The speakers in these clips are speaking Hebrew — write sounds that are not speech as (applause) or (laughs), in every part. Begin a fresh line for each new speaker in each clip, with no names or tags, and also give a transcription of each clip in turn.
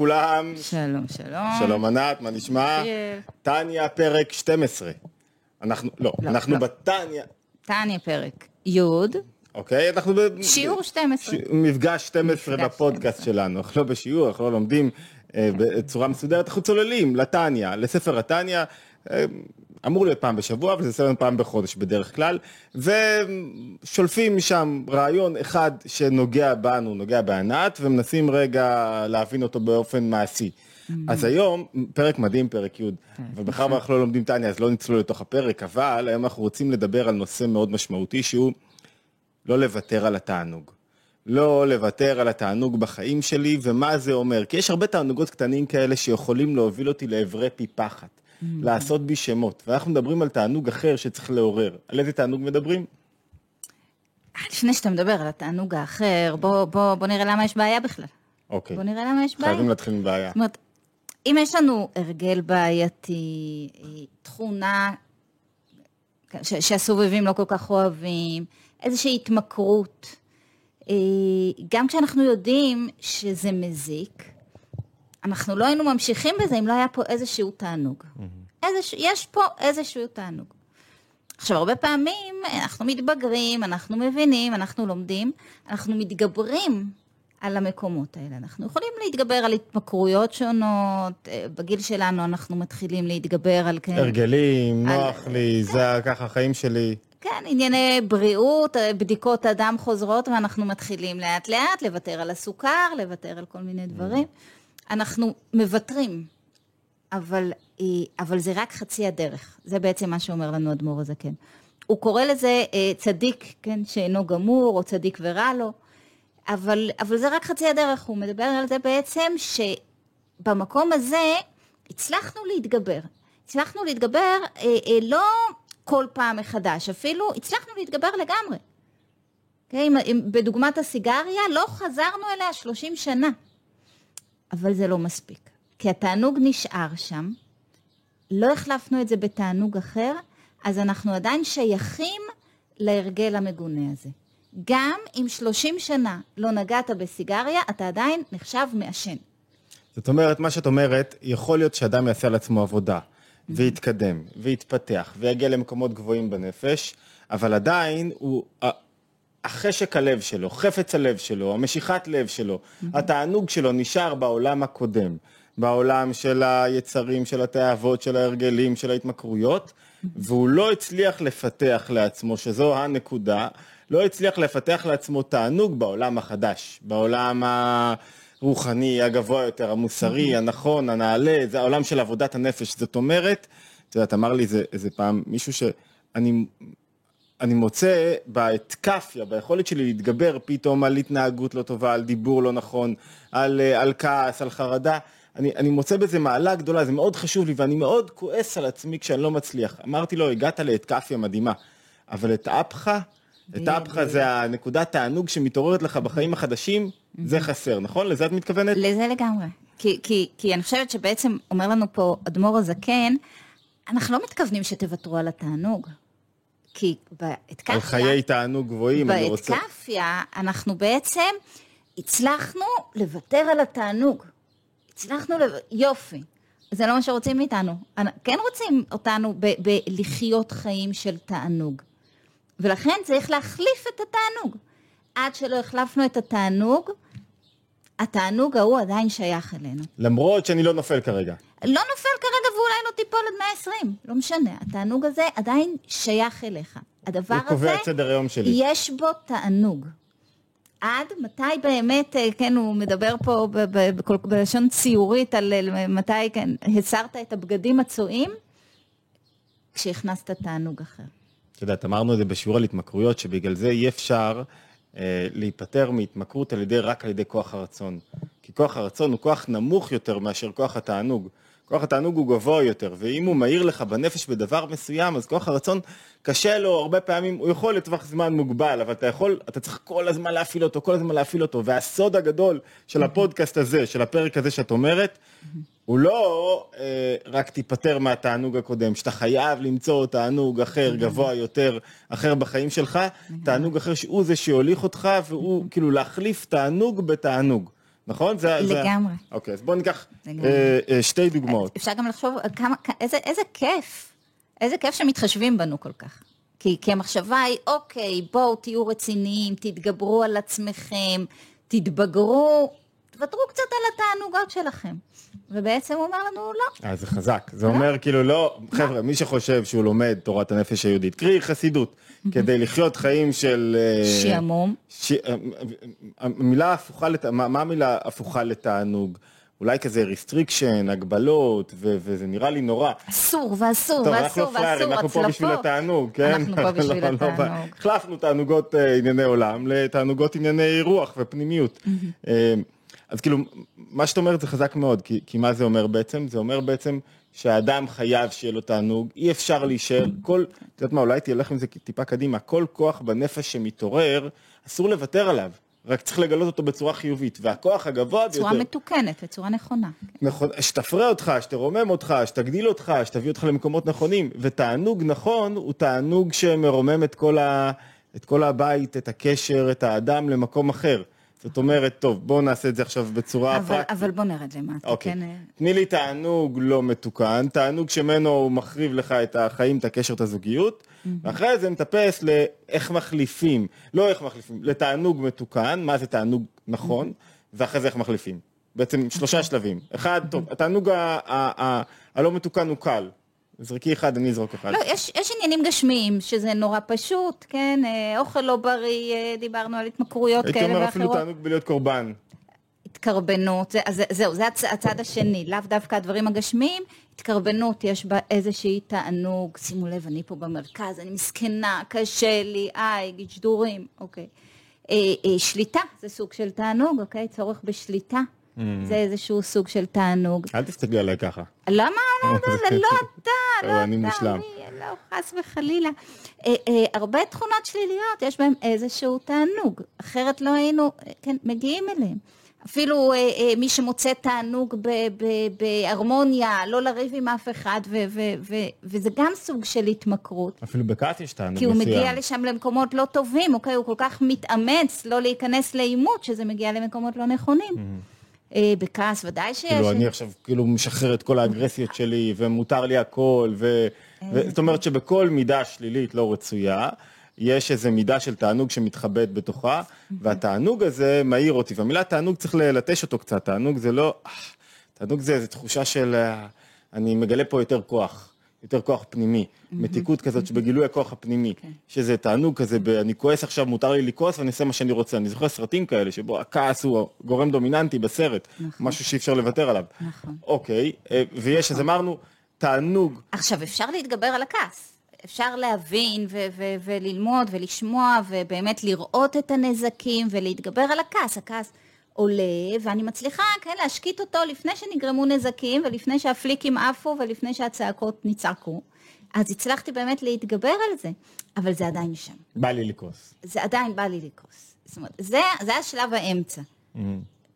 לכולם.
שלום, שלום.
שלום ענת, מה נשמע? טניה, פרק 12. אנחנו, לא,
לא,
אנחנו
לא.
בטניה,
טניה פרק י',
אוקיי? אנחנו ב...
שיעור 12.
ש- מפגש 12
מפגש
בפודקאסט
12.
שלנו, אנחנו לא בשיעור, אנחנו לא לומדים אה, בצורה מסודרת, אנחנו צוללים לטניה, לספר הטניה, אה, אמור להיות פעם בשבוע, וזה ספר פעם בחודש בדרך כלל, ושולפים משם רעיון אחד שנוגע בנו, נוגע בענת, ומנסים רגע להבין אותו באופן מעשי. אז היום, פרק מדהים, פרק י', ובכלל אנחנו לא לומדים טניה, אז לא נצלול לתוך הפרק, אבל היום אנחנו רוצים לדבר על נושא מאוד משמעותי, שהוא לא לוותר על התענוג. לא לוותר על התענוג בחיים שלי, ומה זה אומר? כי יש הרבה תענוגות קטנים כאלה שיכולים להוביל אותי לעברי פי פחת, לעשות בי שמות, ואנחנו מדברים על תענוג אחר שצריך לעורר. על איזה תענוג מדברים?
לפני שאתה מדבר על התענוג האחר, בוא, בוא, בוא נראה למה יש בעיה בכלל.
אוקיי,
בוא נראה למה יש בעיה.
חייבים להתחיל עם בעיה.
זאת אומרת, אם יש לנו הרגל בעייתי, תכונה ש- שהסובבים לא כל כך אוהבים, איזושהי התמכרות, אה, גם כשאנחנו יודעים שזה מזיק, אנחנו לא היינו ממשיכים בזה אם לא היה פה איזשהו תענוג. איזשה, יש פה איזשהו תענוג. עכשיו, הרבה פעמים אנחנו מתבגרים, אנחנו מבינים, אנחנו לומדים, אנחנו מתגברים על המקומות האלה. אנחנו יכולים להתגבר על התמכרויות שונות, אה, בגיל שלנו אנחנו מתחילים להתגבר על כן,
הרגלים,
על-
נוח לי, זה ככה החיים שלי.
כן, ענייני בריאות, אה, בדיקות הדם חוזרות, ואנחנו מתחילים לאט לאט לוותר על הסוכר, לוותר על כל מיני דברים. אנחנו מוותרים, אבל, אה, אבל זה רק חצי הדרך. זה בעצם מה שאומר לנו אדמו"ר הזקן. הוא קורא לזה אה, צדיק, כן, שאינו גמור, או צדיק ורע לו, אבל, אבל זה רק חצי הדרך. הוא מדבר על זה בעצם שבמקום הזה הצלחנו להתגבר. הצלחנו להתגבר אה, אה, לא כל פעם מחדש, אפילו הצלחנו להתגבר לגמרי. Okay, אם, אם, בדוגמת הסיגריה, לא חזרנו אליה 30 שנה. אבל זה לא מספיק. כי התענוג נשאר שם, לא החלפנו את זה בתענוג אחר, אז אנחנו עדיין שייכים להרגל המגונה הזה. גם אם 30 שנה לא נגעת בסיגריה, אתה עדיין נחשב מעשן.
זאת אומרת, מה שאת אומרת, יכול להיות שאדם יעשה על עצמו עבודה, ויתקדם, ויתפתח, ויגיע למקומות גבוהים בנפש, אבל עדיין הוא, החשק הלב שלו, חפץ הלב שלו, המשיכת לב שלו, התענוג שלו נשאר בעולם הקודם, בעולם של היצרים, של התאוות, של ההרגלים, של ההתמכרויות, והוא לא הצליח לפתח לעצמו, שזו הנקודה, לא הצליח לפתח לעצמו תענוג בעולם החדש, בעולם הרוחני, הגבוה יותר, המוסרי, הנכון, הנעלה, זה העולם של עבודת הנפש. זאת אומרת, את יודעת, אמר לי איזה, איזה פעם מישהו שאני אני מוצא באתקפיה, ביכולת שלי להתגבר פתאום על התנהגות לא טובה, על דיבור לא נכון, על, אה, על כעס, על חרדה. אני, אני מוצא בזה מעלה גדולה, זה מאוד חשוב לי, ואני מאוד כועס על עצמי כשאני לא מצליח. אמרתי לו, הגעת לאתקפיה מדהימה, אבל את אפך, את אפך זה הנקודת תענוג שמתעוררת לך בחיים החדשים, זה חסר, נכון? לזה את מתכוונת?
לזה לגמרי. כי, כי, כי אני חושבת שבעצם אומר לנו פה אדמו"ר הזקן, אנחנו לא מתכוונים שתוותרו על התענוג. כי באתקפיה...
על חיי תענוג גבוהים, אני רוצה...
באתקפיה אנחנו בעצם הצלחנו לוותר על התענוג. הצלחנו, לב... יופי. זה לא מה שרוצים מאיתנו. כן רוצים אותנו בלחיות חיים של תענוג. ולכן צריך להחליף את התענוג. עד שלא החלפנו את התענוג, התענוג ההוא עדיין שייך אלינו.
למרות שאני לא נופל כרגע.
לא נופל כרגע ואולי לא תיפול עד 120, לא משנה. התענוג הזה עדיין שייך אליך. הדבר
הוא
הזה,
קובע את סדר היום שלי.
יש בו תענוג. עד מתי באמת, אה, כן, הוא מדבר פה בלשון ציורית על אה, מתי, כן, הסרת את הבגדים הצועים, כשהכנסת תענוג אחר.
את יודעת, אמרנו את זה בשיעור על התמכרויות, שבגלל זה אי אפשר להיפטר מהתמכרות על ידי, רק על ידי כוח הרצון. כי כוח הרצון הוא כוח נמוך יותר מאשר כוח התענוג. כוח התענוג הוא גבוה יותר, ואם הוא מאיר לך בנפש בדבר מסוים, אז כוח הרצון קשה לו הרבה פעמים, הוא יכול לטווח זמן מוגבל, אבל אתה יכול, אתה צריך כל הזמן להפעיל אותו, כל הזמן להפעיל אותו, והסוד הגדול של הפודקאסט הזה, של הפרק הזה שאת אומרת, הוא לא אה, רק תיפטר מהתענוג הקודם, שאתה חייב למצוא תענוג אחר, גבוה יותר, אחר בחיים שלך, תענוג אחר שהוא זה שיוליך אותך, והוא כאילו להחליף תענוג בתענוג. נכון? זה,
לגמרי.
זה... אוקיי, אז בואו ניקח. אה, אה, שתי דוגמאות.
אפשר גם לחשוב כמה, איזה, איזה כיף, איזה כיף שמתחשבים בנו כל כך. כי, כי המחשבה היא, אוקיי, בואו תהיו רציניים, תתגברו על עצמכם, תתבגרו, תוותרו קצת על התענוגות שלכם. ובעצם הוא אומר לנו, לא.
אה, זה חזק. זה אומר כאילו לא, חבר'ה, מי שחושב שהוא לומד תורת הנפש היהודית, קרי חסידות, כדי לחיות חיים של... אה,
שעמום.
ש... אה, המילה הפוכה. מה, המילה הפוכה לתענוג? אולי כזה restriction, הגבלות, ו... וזה נראה לי נורא.
אסור ואסור
טוב, אנחנו
ואסור
לא פראיירים,
ואסור,
אנחנו פה בשביל
הצלפות.
התענוג, כן?
אנחנו פה (laughs) בשביל
לא, לא, לא,
התענוג.
החלפנו תענוגות אה, ענייני עולם לתענוגות ענייני רוח ופנימיות. אז כאילו, מה שאת אומרת זה חזק מאוד, כי, כי מה זה אומר בעצם? זה אומר בעצם שהאדם חייב שיהיה לו תענוג, אי אפשר להישאר, כל, את יודעת מה, אולי תלך עם זה טיפה קדימה, כל כוח בנפש שמתעורר, אסור לוותר עליו, רק צריך לגלות אותו בצורה חיובית, והכוח הגבוה ביותר...
בצורה מתוקנת, בצורה נכונה.
נכון, שתפרה אותך, שתרומם אותך, שתגדיל אותך, שתביא אותך למקומות נכונים, ותענוג נכון הוא תענוג שמרומם את כל, ה, את כל הבית, את הקשר, את האדם למקום אחר. זאת אומרת, טוב, בואו נעשה את זה עכשיו בצורה
אבל,
פרקטית.
אבל בוא נרד למטה,
אוקיי.
כן?
תני לי תענוג לא מתוקן, תענוג שממנו הוא מחריב לך את החיים, את הקשר, את הזוגיות, ואחרי זה נטפס לאיך מחליפים, לא איך מחליפים, לתענוג מתוקן, מה זה תענוג נכון, ואחרי זה איך מחליפים. בעצם שלושה שלבים. אחד, טוב, התענוג הלא מתוקן הוא קל. זרקי אחד, אני אזרוק אחד.
לא, יש, יש עניינים גשמיים, שזה נורא פשוט, כן? אה, אוכל לא בריא, אה, דיברנו על התמכרויות
הייתי
כאלה
אומר אפילו
ואחרות.
תענוג בלהיות קורבן.
התקרבנות, זה, אז זה- זהו, זה הצ, הצד השני, לאו דווקא הדברים הגשמיים, התקרבנות, יש בה איזושהי תענוג, שימו לב, אני פה במרכז, אני מסכנה, קשה לי, איי, גידשדורים, אוקיי. אה, אה, שליטה, זה סוג של תענוג, אוקיי? צורך בשליטה, זה איזשהו סוג של תענוג.
אל תסתכלי עליי ככה.
למה? לא, לא, לא (laughs) אתה, לא
אני
אתה,
מושלם.
אני, לא, חס וחלילה. אה, אה, הרבה תכונות שליליות, יש בהן איזשהו תענוג, אחרת לא היינו, כן, מגיעים אליהם. אפילו אה, אה, מי שמוצא תענוג בהרמוניה, לא לריב עם אף אחד, ו- ו- ו- וזה גם סוג של התמכרות.
אפילו בכעס יש תענוג
כי הוא
מסוים.
מגיע לשם למקומות לא טובים, אוקיי? הוא כל כך מתאמץ לא להיכנס לעימות, שזה מגיע למקומות לא נכונים. אה, בכעס ודאי שיש.
כאילו אני עכשיו כאילו משחרר את כל האגרסיות שלי ומותר לי הכל ו... ו... זאת אומרת שבכל מידה שלילית לא רצויה יש איזה מידה של תענוג שמתחבאת בתוכה והתענוג הזה מעיר אותי והמילה תענוג צריך ללטש אותו קצת תענוג זה לא אה, תענוג זה איזו תחושה של אה, אני מגלה פה יותר כוח. יותר כוח פנימי, מתיקות כזאת שבגילוי הכוח הפנימי, שזה תענוג כזה, ב- אני כועס עכשיו, מותר לי לכעוס ואני אעשה מה שאני רוצה. אני זוכר סרטים כאלה שבו הכעס הוא גורם דומיננטי בסרט, משהו שאי אפשר לוותר עליו.
נכון.
אוקיי, אה, ויש, אז אמרנו, תענוג,
עכשיו, אפשר להתגבר על הכעס. אפשר להבין ו- ו- וללמוד ולשמוע ובאמת לראות את הנזקים ולהתגבר על הכעס. הכעס עולה, ואני מצליחה, כן, להשקיט אותו לפני שנגרמו נזקים ולפני שהפליקים עפו ולפני שהצעקות נצעקו. אז הצלחתי באמת להתגבר על זה, אבל זה עדיין שם.
בא לי לכעוס.
זה עדיין בא לי לכעוס. זאת אומרת, זה, זה השלב האמצע.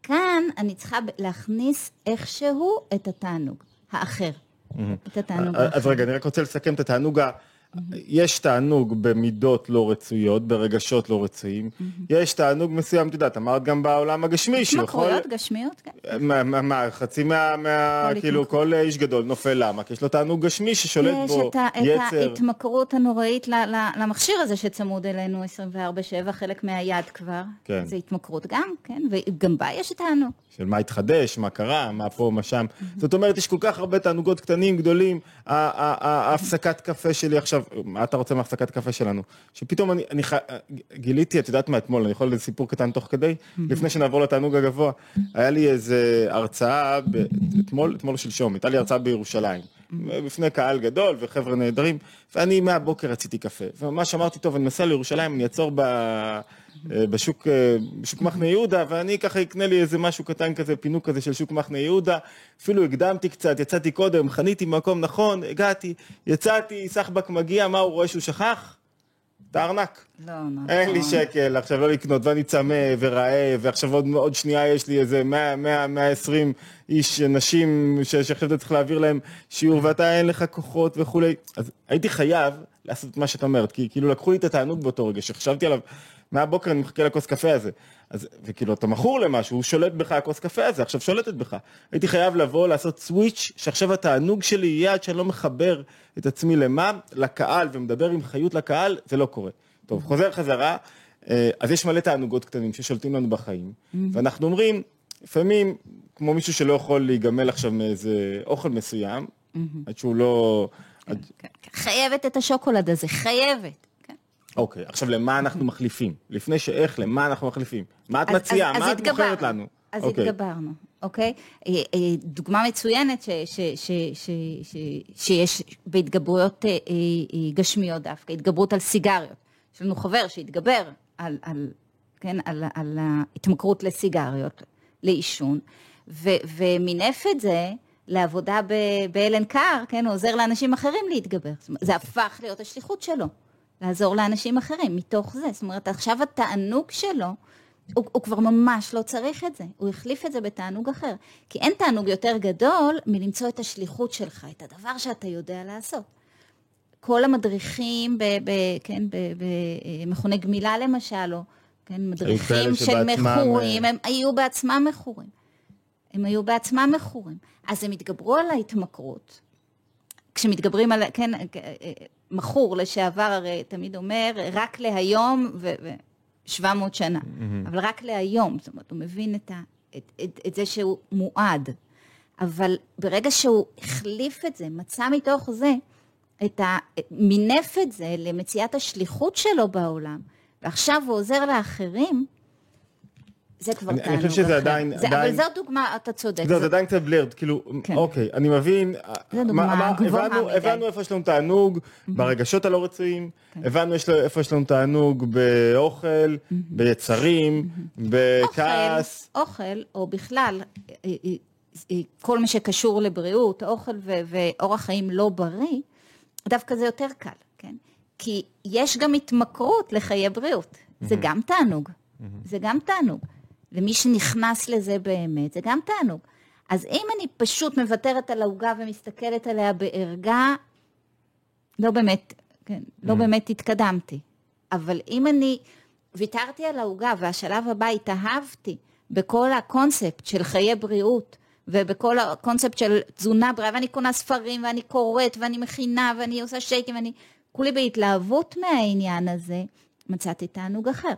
כאן אני צריכה להכניס איכשהו את התענוג האחר. את התענוג האחר.
אז רגע, אני רק רוצה לסכם את התענוג ה... יש תענוג במידות לא רצויות, ברגשות לא רצויים. יש תענוג מסוים, את יודעת, אמרת גם בעולם הגשמי, שהוא יכול...
התמכרויות גשמיות, כן.
מה, מה, חצי מה, מה כאילו. כל איש גדול נופל, למה? כי יש לו תענוג גשמי ששולט
יש
בו,
את, ה- את
יצר.
ההתמכרות הנוראית למכשיר הזה שצמוד אלינו 24/7, חלק מהיד כבר.
כן.
זה התמכרות גם, כן, וגם בה יש תענוג.
של מה התחדש, מה קרה, מה פה, מה שם. זאת אומרת, יש כל כך הרבה תענוגות קטנים, גדולים. ההפסקת קפה שלי עכשיו, מה אתה רוצה מהפסקת קפה שלנו? שפתאום אני, אני ח... גיליתי, את יודעת מה, אתמול, אני יכול איזה סיפור קטן תוך כדי? לפני שנעבור לתענוג הגבוה. היה לי איזה הרצאה, ב... אתמול, אתמול שלשום, הייתה לי הרצאה בירושלים. בפני קהל גדול וחבר'ה נהדרים, ואני מהבוקר רציתי קפה. וממש אמרתי, טוב, אני נוסע לירושלים, אני אעצור ב... אה, בשוק, אה, בשוק מחנה יהודה, ואני ככה אקנה לי איזה משהו קטן כזה, פינוק כזה של שוק מחנה יהודה. אפילו הקדמתי קצת, יצאתי קודם, חניתי במקום נכון, הגעתי, יצאתי, סחבק מגיע, מה הוא רואה שהוא שכח? את הארנק.
לא, נכון.
אין לי שקל עכשיו לא לקנות, ואני צמא ורעב, ועכשיו עוד, עוד שנייה יש לי איזה 100, 100, 120 איש, נשים, שעכשיו אתה צריך להעביר להם שיעור, ואתה אין לך כוחות וכולי. אז הייתי חייב לעשות את מה שאת אומרת, כי כאילו לקחו לי את התענוג באותו רגע, שחשבתי עליו, מהבוקר אני מחכה לכוס קפה הזה. אז, וכאילו, אתה מכור למשהו, הוא שולט בך, הכוס קפה הזה, עכשיו שולטת בך. הייתי חייב לבוא, לעשות סוויץ', שעכשיו התענוג שלי יהיה עד שאני לא מחבר את עצמי למה? לקהל, ומדבר עם חיות לקהל, זה לא קורה. טוב, חוזר חזרה, אה, אז יש מלא תענוגות קטנים ששולטים לנו בחיים, ואנחנו אומרים, לפעמים, כמו מישהו שלא יכול להיגמל עכשיו מאיזה אוכל מסוים, עד שהוא לא... עד-
כן, כן. חייבת את השוקולד הזה, חייבת.
אוקיי, עכשיו למה אנחנו מחליפים? לפני שאיך, למה אנחנו מחליפים? מה את
אז-
מציעה?
אז-
מה
אז
את מוכרת
התגברנו.
לנו?
אז
אוקיי.
התגברנו, אוקיי? אה, אה, דוגמה מצוינת ש- ש- ש- ש- ש- שיש בהתגברויות אה, גשמיות דווקא, התגברות על סיגריות. יש לנו חבר שהתגבר על, על, כן, על, על ההתמכרות לסיגריות, לעישון, ו- ומינף את זה לעבודה באלן קאר, כן, הוא עוזר לאנשים אחרים להתגבר. זה הפך להיות השליחות שלו, לעזור לאנשים אחרים מתוך זה. זאת אומרת, עכשיו התענוג שלו, הוא, הוא כבר ממש לא צריך את זה, הוא החליף את זה בתענוג אחר. כי אין תענוג יותר גדול מלמצוא את השליחות שלך, את הדבר שאתה יודע לעשות. כל המדריכים, ב, ב, כן, במכוני גמילה למשל, או כן, מדריכים של
שבעצמם,
מכורים,
אה,
הם היו בעצמם מכורים. הם היו בעצמם מכורים. אז הם התגברו על ההתמכרות. כשמתגברים על, כן, מכור לשעבר הרי תמיד אומר, רק להיום ו-700 שנה, אבל רק להיום, זאת אומרת, הוא מבין את, ה, את, את, את זה שהוא מועד. אבל ברגע שהוא החליף את זה, מצא מתוך זה, את ה... מינף את זה למציאת השליחות שלו בעולם, ועכשיו הוא עוזר לאחרים, זה כבר
אני- אני
תענוג
חושב שזה
אחר.
עדיין-
זה,
עדיין-
אבל זו דוגמה, אתה צודק.
לא,
זו-
זה עדיין קצת בלרד, כאילו,
כן.
אוקיי, אני מבין,
זה דוגמה
מה- מה-
גבוהה
הבנו-
מדי.
הבנו איפה יש לנו תענוג ברגשות הלא רצויים, הבנו יש לו- איפה יש לנו תענוג באוכל, ביצרים, בכעס.
אוכל, אוכל, או בכלל, אה, אה, אה, כל מה שקשור לבריאות, אוכל ואורח חיים לא בריא, דווקא זה יותר קל, כן? כי יש גם התמכרות לחיי בריאות, זה גם תענוג, זה גם תענוג. ומי שנכנס לזה באמת, זה גם תענוג. אז אם אני פשוט מוותרת על העוגה ומסתכלת עליה בערגה, לא באמת, כן, לא באמת התקדמתי. אבל אם אני ויתרתי על העוגה והשלב הבא התאהבתי בכל הקונספט של חיי בריאות ובכל הקונספט של תזונה בריאה ואני קונה ספרים ואני קוראת ואני מכינה ואני עושה שייקים ואני כולי בהתלהבות מהעניין הזה, מצאתי תענוג אחר.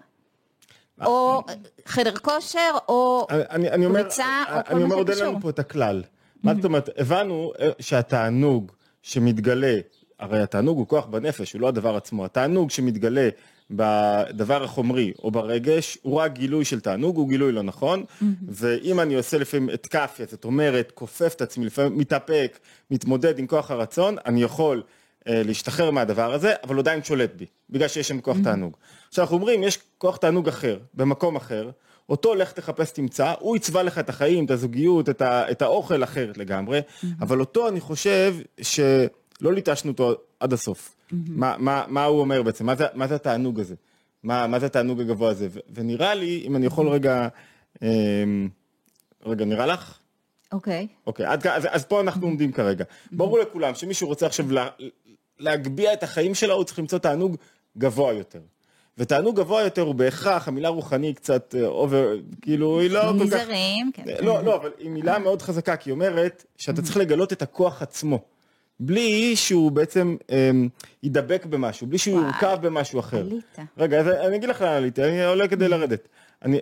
או חדר כושר או
אני, אני
ריצה או כל
אני
מה
אומר, עוד אין
שקשור.
לנו פה את הכלל. מה זאת אומרת, הבנו אה, שהתענוג שמתגלה, הרי התענוג הוא כוח בנפש, הוא לא הדבר עצמו. התענוג שמתגלה בדבר החומרי או ברגש, הוא רק גילוי של תענוג, הוא גילוי לא נכון. ואם אני עושה לפעמים את כאפיה, זאת אומרת, כופף את עצמי, לפעמים מתאפק, מתמודד עם כוח הרצון, אני יכול אה, להשתחרר מהדבר הזה, אבל הוא עדיין שולט בי, בגלל שיש שם כוח תענוג. עכשיו אנחנו אומרים, יש כוח תענוג אחר, במקום אחר, אותו לך תחפש תמצא, הוא יצבע לך את החיים, את הזוגיות, את, ה, את האוכל אחרת לגמרי, אבל אותו אני חושב שלא ליטשנו אותו עד הסוף. מה, מה, מה הוא אומר בעצם? מה זה, מה זה התענוג הזה? מה, מה זה התענוג הגבוה הזה? ו, ונראה לי, אם אני יכול רגע, אה, רגע, נראה לך?
אוקיי.
אוקיי, עד כאן, אז, אז פה אנחנו עומדים כרגע. ברור לכולם שמישהו רוצה עכשיו לה, להגביה את החיים שלו, הוא צריך למצוא תענוג גבוה יותר. ותענוג גבוה יותר הוא בהכרח, המילה רוחני קצת אובר, כאילו היא לא כל כך...
נזהרים, כן.
לא, לא, אבל היא מילה מאוד חזקה, כי היא אומרת שאתה צריך לגלות את הכוח עצמו. בלי שהוא בעצם אמ, ידבק במשהו, בלי שהוא יורכב במשהו אחר.
עלית.
רגע, אז אני אגיד לך לאן עליתי, אני עולה כדי לרדת. אני,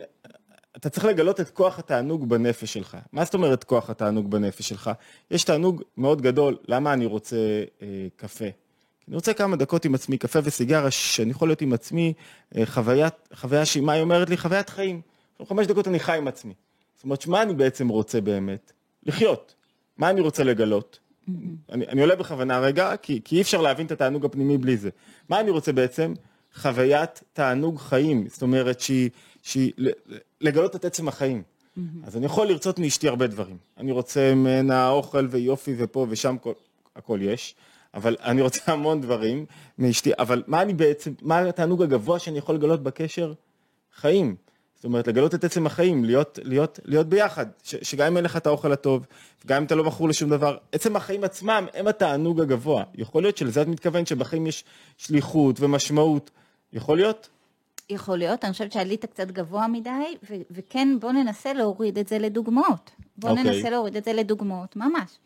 אתה צריך לגלות את כוח התענוג בנפש שלך. מה זאת אומרת כוח התענוג בנפש שלך? יש תענוג מאוד גדול, למה אני רוצה אה, קפה? אני רוצה כמה דקות עם עצמי, קפה וסיגרה, שאני יכול להיות עם עצמי, אה, חוויית, חוויה שהיא, מה היא אומרת לי? חוויית חיים. חמש דקות אני חי עם עצמי. זאת אומרת, מה אני בעצם רוצה באמת? לחיות. מה אני רוצה לגלות? אני, אני עולה בכוונה רגע, כי, כי אי אפשר להבין את התענוג הפנימי בלי זה. מה אני רוצה בעצם? חוויית תענוג חיים, זאת אומרת שהיא, שהיא לגלות את עצם החיים. אז אני יכול לרצות מאשתי הרבה דברים. אני רוצה ממנה אוכל ויופי ופה ושם, כל, הכל יש, אבל אני רוצה המון דברים מאשתי, אבל מה אני בעצם, מה התענוג הגבוה שאני יכול לגלות בקשר? חיים. זאת אומרת, לגלות את עצם החיים, להיות, להיות, להיות ביחד, ש, שגם אם אין לך את האוכל הטוב, גם אם אתה לא מכור לשום דבר, עצם החיים עצמם הם התענוג הגבוה. יכול להיות שלזה את מתכוונת שבחיים יש שליחות ומשמעות, יכול להיות?
יכול להיות, אני חושבת שעלית קצת גבוה מדי, ו- וכן, בוא ננסה להוריד את זה לדוגמאות. בוא
אוקיי.
ננסה להוריד את זה לדוגמאות, ממש.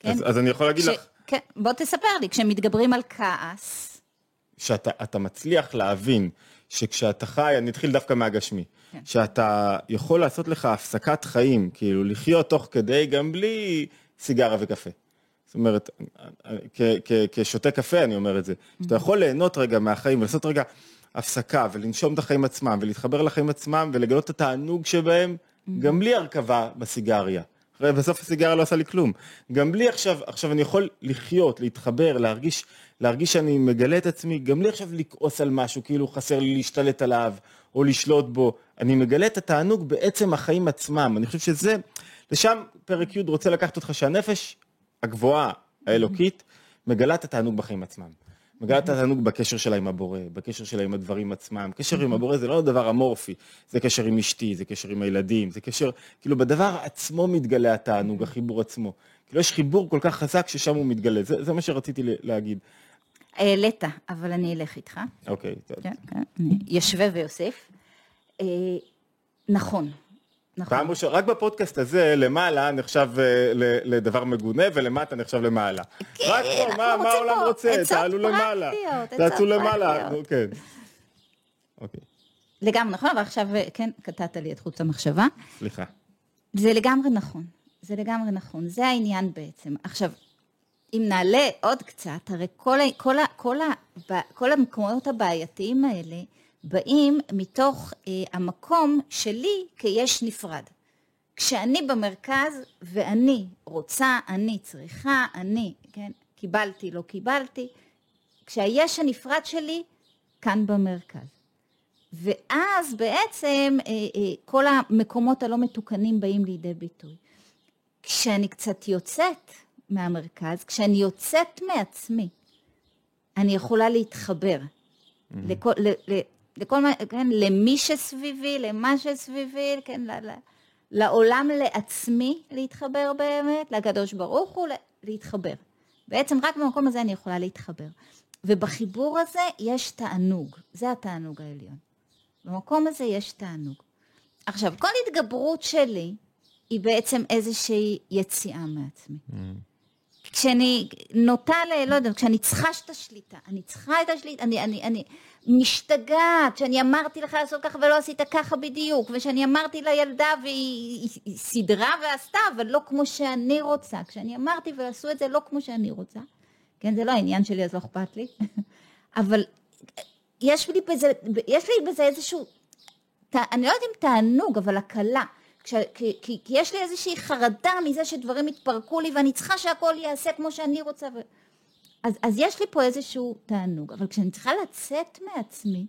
כן?
אז, אז אני יכול להגיד
כש-
לך
כן, בוא תספר לי, כשמתגברים על כעס,
שאתה אתה מצליח להבין שכשאתה חי, אני אתחיל דווקא מהגשמי,
כן.
שאתה יכול לעשות לך הפסקת חיים, כאילו לחיות תוך כדי גם בלי סיגריה וקפה. זאת אומרת, כ- כ- כשותה קפה אני אומר את זה, שאתה יכול ליהנות רגע מהחיים ולעשות רגע הפסקה ולנשום את החיים עצמם ולהתחבר לחיים עצמם ולגלות את התענוג שבהם, גם בלי הרכבה בסיגריה. בסוף הסיגריה לא עושה לי כלום. גם בלי עכשיו, עכשיו אני יכול לחיות, להתחבר, להרגיש, להרגיש שאני מגלה את עצמי, גם בלי עכשיו לכעוס על משהו, כאילו חסר לי להשתלט עליו, או לשלוט בו. אני מגלה את התענוג בעצם החיים עצמם. אני חושב שזה, לשם פרק י' רוצה לקחת אותך שהנפש הגבוהה, האלוקית, מגלה את התענוג בחיים עצמם. מגלה את התענוג בקשר שלה עם הבורא, בקשר שלה עם הדברים עצמם. קשר עם הבורא זה לא דבר אמורפי, זה קשר עם אשתי, זה קשר עם הילדים, זה קשר, כאילו בדבר עצמו מתגלה התענוג, החיבור עצמו. כאילו יש חיבור כל כך חזק ששם הוא מתגלה, זה, זה מה שרציתי להגיד.
העלית, אבל אני אלך איתך.
אוקיי, טוב.
כן, כן, ישווה ויוסף. אה, נכון, נכון.
פעם ראשונה, רק בפודקאסט הזה, למעלה נחשב אה, לדבר מגונה, ולמטה נחשב למעלה. רק פה, מה- מה העולם רוצה? תעלו למעלה.
עצות
למעלה. נו, כן. אוקיי,
לגמרי נכון, אבל עכשיו, אה, כן, קטעת לי את חוט המחשבה.
סליחה.
זה לגמרי נכון, זה לגמרי נכון, זה העניין בעצם. עכשיו, אם נעלה עוד קצת, הרי כל, כל, כל, ב- כל המקומות הבעייתיים האלה באים מתוך אה, המקום שלי כיש נפרד. כשאני במרכז ואני רוצה, אני צריכה, אני, כן, קיבלתי, לא קיבלתי, כשהיש הנפרד שלי כאן במרכז. ואז בעצם אה, אה, כל המקומות הלא מתוקנים באים לידי ביטוי. כשאני קצת יוצאת מהמרכז, כשאני יוצאת מעצמי, אני יכולה להתחבר לכל, ל, ל, לכל מה, כן, למי שסביבי, למה שסביבי, כן, ל, ל, לעולם לעצמי להתחבר באמת, לקדוש ברוך הוא להתחבר. בעצם רק במקום הזה אני יכולה להתחבר. ובחיבור הזה יש תענוג, זה התענוג העליון. במקום הזה יש תענוג. עכשיו, כל התגברות שלי היא בעצם איזושהי יציאה מעצמי. כשאני נוטה ל... לא יודעת, כשאני צריכה את השליטה, אני צריכה את השליטה, אני, אני, אני משתגעת, שאני אמרתי לך לעשות ככה ולא עשית ככה בדיוק, ושאני אמרתי לילדה והיא היא, היא סידרה ועשתה, אבל לא כמו שאני רוצה. כשאני אמרתי ועשו את זה לא כמו שאני רוצה, כן, זה לא העניין שלי, אז לא אכפת לי, (laughs) אבל יש לי בזה, יש לי בזה איזשהו, ת- אני לא יודעת אם תענוג, אבל הקלה. כש, כי, כי, כי יש לי איזושהי חרדה מזה שדברים יתפרקו לי ואני צריכה שהכל ייעשה כמו שאני רוצה. ו... אז, אז יש לי פה איזשהו תענוג, אבל כשאני צריכה לצאת מעצמי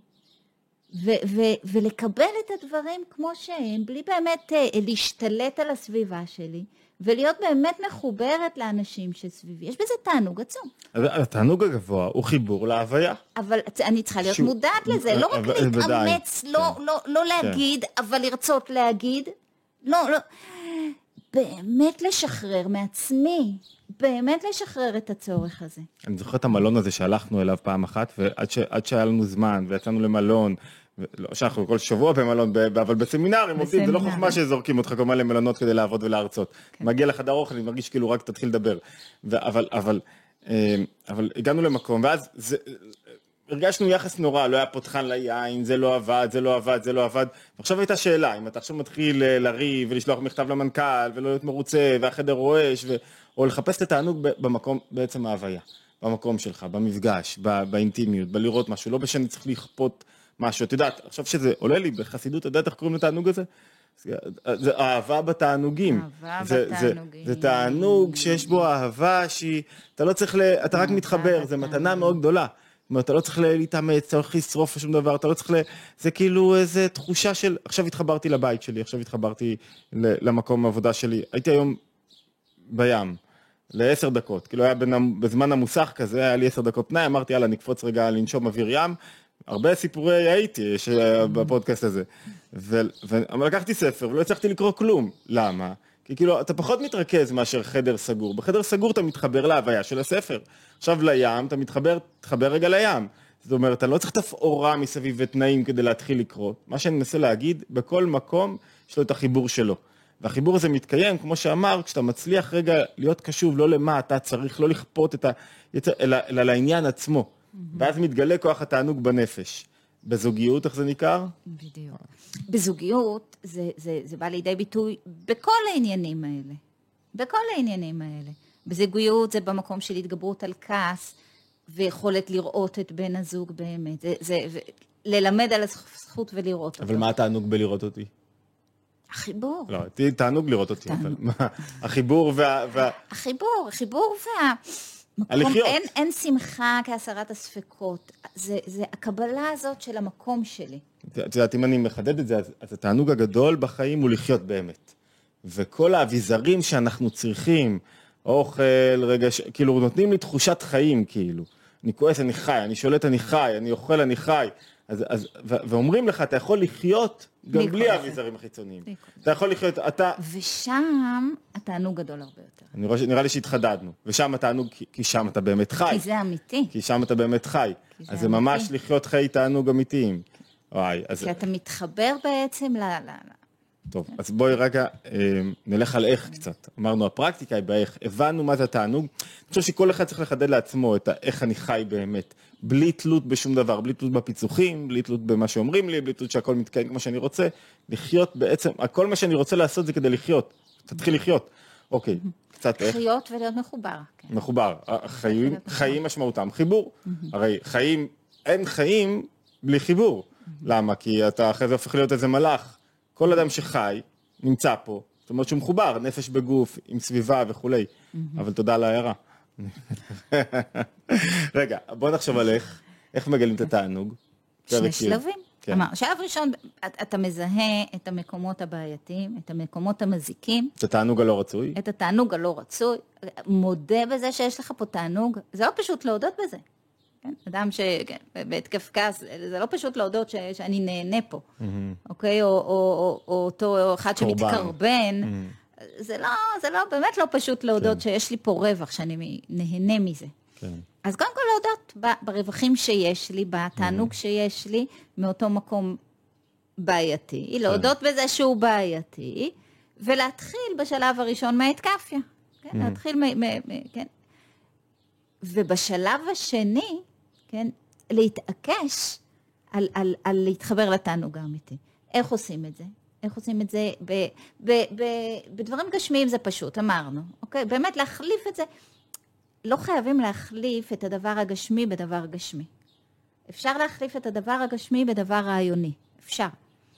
ו, ו, ולקבל את הדברים כמו שהם, בלי באמת אה, להשתלט על הסביבה שלי, ולהיות באמת מחוברת לאנשים שסביבי, יש בזה תענוג עצום.
התענוג הגבוה הוא חיבור להוויה.
אבל אני צריכה להיות
שהוא-
מודעת לזה, לא רק
אבל- ודאי,
להתאמץ, לא,
כן.
לא, לא להגיד, אבל לרצות להגיד. לא, לא. באמת לשחרר מעצמי, באמת לשחרר את הצורך הזה.
אני זוכר את המלון הזה שהלכנו אליו פעם אחת, ועד ש- שהיה לנו זמן, ויצאנו למלון, לא שאנחנו כל שבוע במלון, אבל בסמינרים עובדים, זה לא. חוכמה שזורקים אותך כל הזמן למלונות כדי לעבוד ולהרצות. מגיע לחדר אוכל, אני מרגיש כאילו רק תתחיל לדבר. אבל, אבל, אה, אבל הגענו למקום, ואז זה, הרגשנו יחס נורא, לא היה פותחן ליין, זה לא עבד, זה לא עבד, זה לא עבד. ועכשיו הייתה שאלה, אם אתה עכשיו מתחיל אה, לריב ולשלוח מכתב למנכ"ל, ולא להיות מרוצה, והחדר רועש, ו... או לחפש את התענוג במקום, בעצם ההוויה, במקום שלך, במפגש, ב- באינטימיות, בלראות משהו, לא שאני צריך לכפות משהו. את יודעת, עכשיו שזה עולה לי בחסידות, את יודעת איך קוראים לתענוג הזה? זה, זה אהבה בתענוגים.
אהבה
זה,
בתענוגים.
זה, זה תענוג שיש בו אהבה שהיא, אתה לא צריך, ל, אתה רק מתחבר, זה מתנה. מאוד גדולה. אומרת, אתה לא צריך להתאמץ, אתה לא צריך לשרוף שום דבר, אתה לא צריך ל... זה כאילו איזה תחושה של, עכשיו התחברתי לבית שלי, עכשיו התחברתי למקום העבודה שלי. הייתי היום בים, לעשר דקות, כאילו היה המ- בזמן המוסך כזה, היה לי עשר דקות פנאי, אמרתי יאללה נקפוץ רגע לנשום אוויר ים, הרבה סיפורי הייתי בפודקאסט הזה. ו- ו- לקחתי ספר ולא הצלחתי לקרוא כלום. למה? כי כאילו, אתה פחות מתרכז מאשר חדר סגור. בחדר סגור אתה מתחבר להוויה של הספר. עכשיו לים, אתה מתחבר, תחבר רגע לים. זאת אומרת, אתה לא צריך תפאורה מסביב ותנאים כדי להתחיל לקרוא. מה שאני מנסה להגיד, בכל מקום יש לו את החיבור שלו. והחיבור הזה מתקיים, כמו שאמר, כשאתה מצליח רגע להיות קשוב, לא למה אתה צריך, לא לכפות את היצר, אלא, אלא לעניין עצמו. Mm-hmm. ואז מתגלה כוח התענוג בנפש. בזוגיות, איך זה ניכר?
בדיוק. בזוגיות, זה, זה, זה בא לידי ביטוי בכל העניינים האלה. בכל העניינים האלה. בזוגיות זה במקום של התגברות על כעס, ויכולת לראות את בן הזוג באמת. זה, זה, ו... ללמד על הזכות ולראות
אותו. אבל מה התענוג בלראות אותי?
החיבור.
לא, תענוג לראות אותי, אבל מה, החיבור וה... וה...
החיבור, החיבור וה... מקום, אין, אין שמחה כהסרת הספקות, זה, זה הקבלה הזאת של המקום שלי.
את יודעת, אם אני מחדד את זה, אז, אז התענוג הגדול בחיים הוא לחיות באמת. וכל האביזרים שאנחנו צריכים, אוכל, רגע, ש... כאילו נותנים לי תחושת חיים, כאילו. אני כועס, אני חי, אני שולט, אני חי, אני אוכל, אני חי. אז, אז, ו- ואומרים לך, אתה יכול לחיות גם בלי האביזרים החיצוניים. אתה יכול לחיות, אתה...
ושם התענוג גדול הרבה יותר.
אני רואה, נראה לי שהתחדדנו. ושם התענוג, כי, כי שם אתה באמת חי.
כי זה אמיתי.
כי שם אתה באמת חי. אז זה, זה ממש לחיות חיי תענוג אמיתיים.
וואי, אז... כי אתה מתחבר בעצם ל... ל...
טוב, אז בואי רגע אה, נלך על איך קצת. אמרנו, הפרקטיקה היא באיך, הבנו מה זה התענוג. אני חושב שכל אחד צריך לחדד לעצמו את איך אני חי באמת, בלי תלות בשום דבר, בלי תלות בפיצוחים, בלי תלות במה שאומרים לי, בלי תלות שהכל מתקיים כמו שאני רוצה. לחיות בעצם, כל מה שאני רוצה לעשות זה כדי לחיות. תתחיל לחיות. אוקיי, קצת איך.
לחיות ולהיות מחובר.
כן. מחובר. חיים, חיים משמעותם חיבור. הרי חיים, אין חיים בלי חיבור. למה? כי אתה אחרי זה הופך להיות איזה מלאך. כל אדם שחי, נמצא פה, זאת אומרת שהוא מחובר, נפש בגוף, עם סביבה וכולי, אבל תודה על ההערה. (laughs) רגע, בוא נחשוב על איך, איך מגלים את התענוג.
שני שלבים. כן. אמר, שלב ראשון, אתה מזהה את המקומות הבעייתיים, את המקומות המזיקים.
את התענוג הלא רצוי.
את התענוג הלא רצוי. מודה בזה שיש לך פה תענוג, זה לא פשוט להודות בזה. כן? אדם שבהתקף כן, כעס, זה לא פשוט להודות ש, שאני נהנה פה, mm-hmm. אוקיי? או, או, או, או אותו אחד שמתקרבן. Mm-hmm. זה לא, זה לא, באמת לא פשוט להודות כן. שיש לי פה רווח, שאני נהנה מזה. כן. אז קודם כל להודות ברווחים שיש לי, בתענוג mm-hmm. שיש לי, מאותו מקום בעייתי, כן. להודות בזה שהוא בעייתי, ולהתחיל בשלב הראשון מהאתקפיה. כן, mm-hmm. להתחיל מ... מ, מ כן. ובשלב השני, כן, להתעקש על, על, על להתחבר לתענוג האמיתי. איך עושים את זה? איך עושים את זה? ב, ב, ב, בדברים גשמיים זה פשוט, אמרנו, אוקיי? באמת להחליף את זה. לא חייבים להחליף את הדבר הגשמי בדבר גשמי. אפשר להחליף את הדבר הגשמי בדבר רעיוני, אפשר.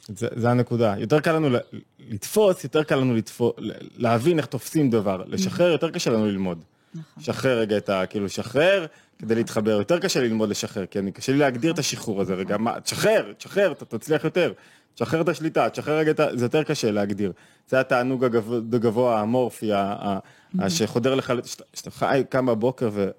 זה, זה הנקודה. יותר קל לנו לתפוס, יותר קל לנו לתפוס, להבין איך תופסים דבר. לשחרר, יותר קשה לנו ללמוד. נכון. שחרר רגע את ה... כאילו, שחרר כדי להתחבר. יותר קשה ללמוד לשחרר, כי אני, קשה לי להגדיר את השחרור הזה רגע. מה, תשחרר, תשחרר, אתה תצליח יותר. תשחרר את השליטה, תשחרר רגע את ה... זה יותר קשה להגדיר. זה התענוג הגבוה, האמורפי, שחודר לך, שאתה חי, קם בבוקר ו...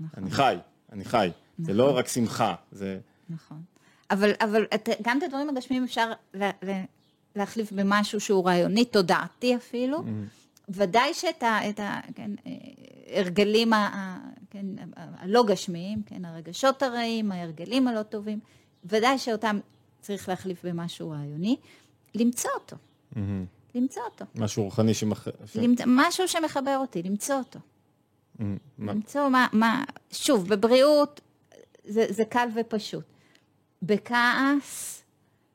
נכון. אני חי, אני חי. זה לא נכון. רק שמחה, זה...
נכון. אבל, אבל את, גם את הדברים הגשמיים אפשר לה, להחליף במשהו שהוא רעיוני, תודעתי אפילו. Mm-hmm. ודאי שאת ה, את ה, כן, הרגלים ה, כן, הלא גשמיים, כן, הרגשות הרעים, ההרגלים הלא טובים, ודאי שאותם צריך להחליף במשהו רעיוני, למצוא אותו. Mm-hmm. למצוא אותו.
משהו רוחני שמח...
למצ... משהו שמחבר אותי, למצוא אותו. Mm-hmm. למצוא מה, מה, שוב, בבריאות זה, זה קל ופשוט. בכעס,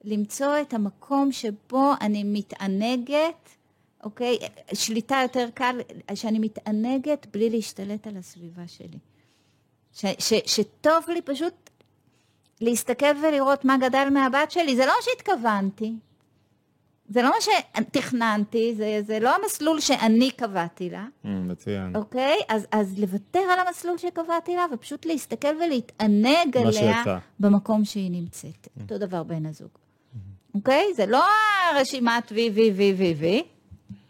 למצוא את המקום שבו אני מתענגת אוקיי? שליטה יותר קל, שאני מתענגת בלי להשתלט על הסביבה שלי. ש, ש, שטוב לי פשוט להסתכל ולראות מה גדל מהבת שלי. זה לא מה שהתכוונתי, זה לא מה שתכננתי, זה, זה לא המסלול שאני קבעתי לה.
Mm, מצוין.
אוקיי? אז, אז לוותר על המסלול שקבעתי לה, ופשוט להסתכל ולהתענג עליה שיצא. במקום שהיא נמצאת. Mm. אותו דבר בן הזוג. Mm-hmm. אוקיי? זה לא הרשימת וי וי וי וי וי.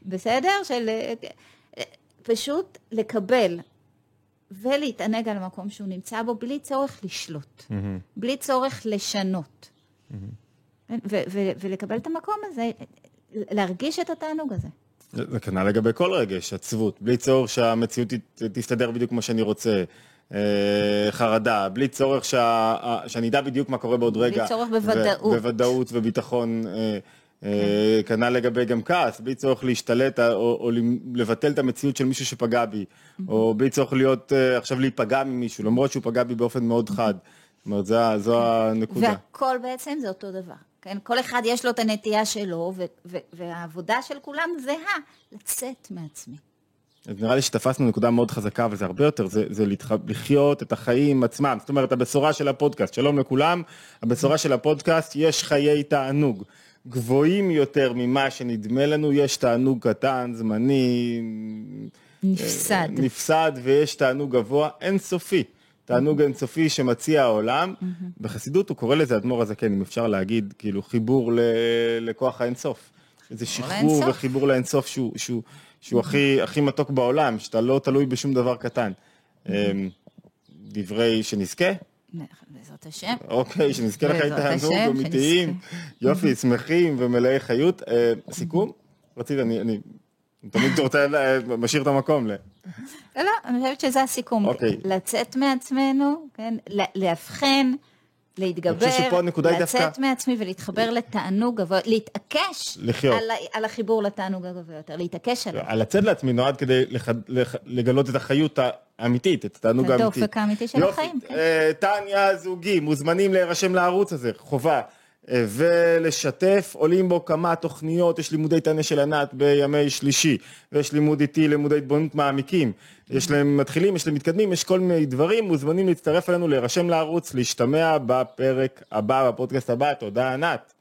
בסדר? של אה, פשוט לקבל ולהתענג על המקום שהוא נמצא בו בלי צורך לשלוט, mm-hmm. בלי צורך לשנות. Mm-hmm. כן, ו- ו- ולקבל את המקום הזה, להרגיש את התענוג הזה.
זה כנ"ל לגבי כל רגש, עצבות, בלי צורך שהמציאות ת- תסתדר בדיוק כמו שאני רוצה. אה, חרדה, בלי צורך שה, שאני אדע בדיוק מה קורה בעוד
בלי
רגע.
צורך בוודאות. כן.
בוודאות וביטחון. אה, כנ"ל לגבי גם כעס, בלי צורך להשתלט או, או לבטל את המציאות של מישהו שפגע בי, או בלי צורך להיות, אה, עכשיו להיפגע ממישהו, למרות שהוא פגע בי באופן מאוד חד. זאת אומרת, זו, זו הנקודה.
והכל בעצם זה אותו דבר. כן, כל אחד יש לו את הנטייה שלו, ו- ו- והעבודה של כולם זהה, לצאת מעצמי.
אז נראה לי שתפסנו נקודה מאוד חזקה, אבל זה הרבה יותר, זה, זה להתח... לחיות את החיים עצמם. זאת אומרת, הבשורה של הפודקאסט, שלום לכולם, הבשורה של הפודקאסט, יש חיי תענוג. גבוהים יותר ממה שנדמה לנו, יש תענוג קטן, זמני,
נפסד.
אה, נפסד, ויש תענוג גבוה, אינסופי. תענוג אינסופי שמציע העולם. בחסידות הוא קורא לזה, אדמו"ר הזקן, אם אפשר להגיד, כאילו חיבור ל... לכוח האינסוף. איזה שחרור. וחיבור לאינסוף שהוא, שהוא, שהוא הכי, הכי מתוק בעולם, שאתה לא תלוי בשום דבר קטן. אמ, דברי שנזכה?
בעזרת השם.
אוקיי, שנזכה
בעזרת
תענוג
השם,
אמיתיים, יופי, שמחים ומלאי חיות. אה, סיכום? רציתי, אני, אני תמיד רוצה, ל- משאיר את המקום ל...
לא, לא, אני חושבת שזה הסיכום.
אוקיי.
לצאת מעצמנו, כן, לאבחן, להתגבר, לצאת
דווקא-
מעצמי ולהתחבר לתענוג גבוה, להתעקש
לחיות.
על, על החיבור לתענוג הגבוה יותר, להתעקש עליו.
הלצאת לעצמי נועד כדי לח... לח... לגלות את החיות האמיתית, את התענוג
את
האמיתי.
האופק האמיתי של
יופי.
החיים, כן.
אה, טניה זוגי, מוזמנים להירשם לערוץ הזה, חובה. ולשתף, עולים בו כמה תוכניות, יש לימודי טניה של ענת בימי שלישי, ויש לימוד איתי, לימודי התבוננות מעמיקים. יש להם מתחילים, יש להם מתקדמים, יש כל מיני דברים, מוזמנים להצטרף אלינו, להירשם לערוץ, להשתמע בפרק הבא, בפודקאסט הבא. תודה ענת.